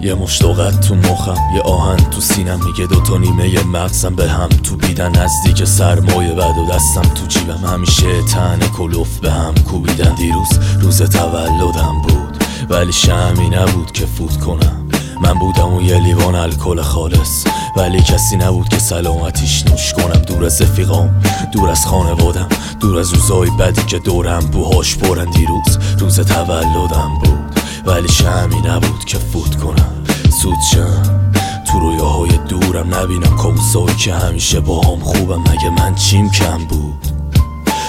یه مشتاقت تو مخم یه آهن تو سینم میگه دوتا نیمه یه مغزم به هم تو بیدن نزدیک سرمایه بعد و دستم تو جیبم. همیشه تن کلوف به هم کوبیدن. دیروز روز تولدم بود ولی شمی نبود که فوت کنم. من بودم و یه لیوان الکل خالص ولی کسی نبود که سلامتیش نوش کنم. دور از رفیقام دور از خانوادم دور از روزای بدی که دورم بوهاش پرن. دیروز روز تولدم بود. ولی شمی نبود که فوت کنم. سود شم. تو رویاهای دورم نبینم کابوسایی که همیشه با هم خوبم. مگه من چیم کم بود؟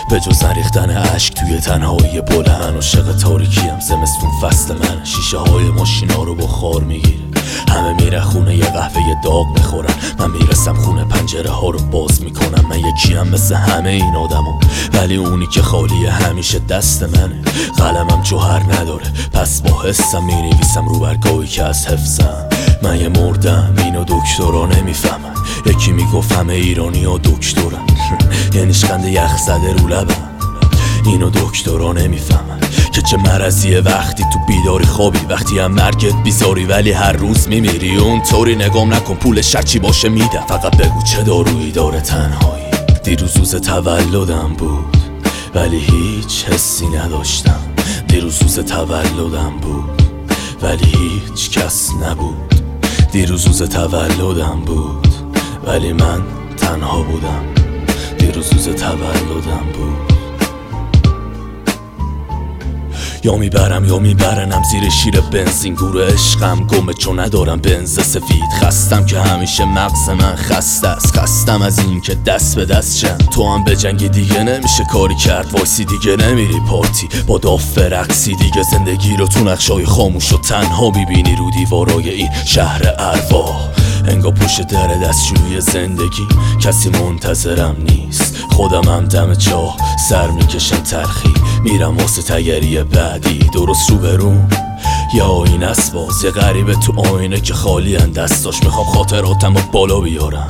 به جز نریختن عشق توی تنهایی بلند عاشق تاریکیم. زمستون فصل من. شیشه های ماشینا رو بخار می‌گیره. همه میره خونه یه قهوه داغ می‌خورن. من می‌رسم خونه پنجره ها رو باز می‌کنم. من یکی هم مثل همه این آدمو. ولی اونی که خالی همیشه دست منه. قلمم جوهر نداره. پس با حسم می‌نویسم رو برگاهی که از حفظم. من یه مردم اینو دکترا نمی‌فهمن. یکی می‌گفت همه ایرانی ها دکترن. یعنی شقند یخ زده رو لبم. اینو دکترا نمی‌فهمن. که چه مرضیه وقتی تو بیداری خوابی وقتی هم مرگت بیزاری ولی هر روز میمیری. اونطوری نگام نکن پول شچی باشه میدم. فقط بگو چه دارویی داره تنهایی. دیروز روز تولدم بود ولی هیچ حسی نداشتم. دیروز روز تولدم بود ولی هیچ کس نبود. دیروز روز تولدم بود ولی من تنها بودم. دیروز روز تولدم بود. یا می‌برم یا میبرنم زیر شیر بنزین. گور عشقم گمه چون ندارم بنز سفید. خستم که همیشه مغز من خسته است. خستم از این که دست به دست شم تو هم به جنگی دیگه نمیشه کاری کرد. وایسی دیگه نمیری پارتی. با داف رقصی دیگه زندگی رو تو نقشای خاموش و تنها می‌بینی رو دیوارای این شهر ارواح. انگا پشت در دستشوی زندگی کسی منتظرم نیست. خودم هم دم چاه سر می‌کشم ترخی میرم واسه تگری بعدی. درست رو بروم یا آین است باز یه غریبه تو آینه که خالی دستاش می‌خوام خاطراتم رو بالا بیارم.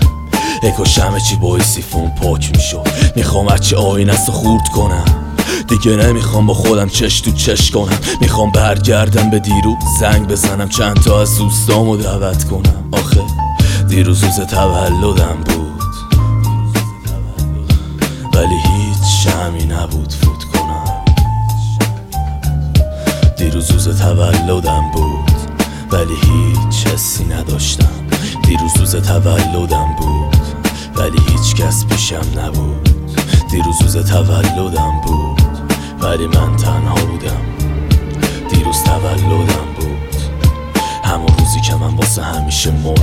اکاش همه چی با سیفون پاک می‌شد. می‌خوام هرچی آین است خورد کنم. دیگه نمی‌خوام با خودم چش تو چش کنم. می‌خوام برگردم به دیرو زنگ بزنم. چند تا از دوستامو دعوت کنم. آخه دیروز روز تولدم بود. ولی هیچ شمی نبود فوت کنم. دیروز روز تولدم بود. ولی هیچ حسی نداشتم. دیروز روز تولدم بود. ولی هیچ کس پیشم نبود. دیروز روز تولدم بود. ولی من تنها بودم. دیروز تولدم بود. همون روزی که من واسه همیشه مردم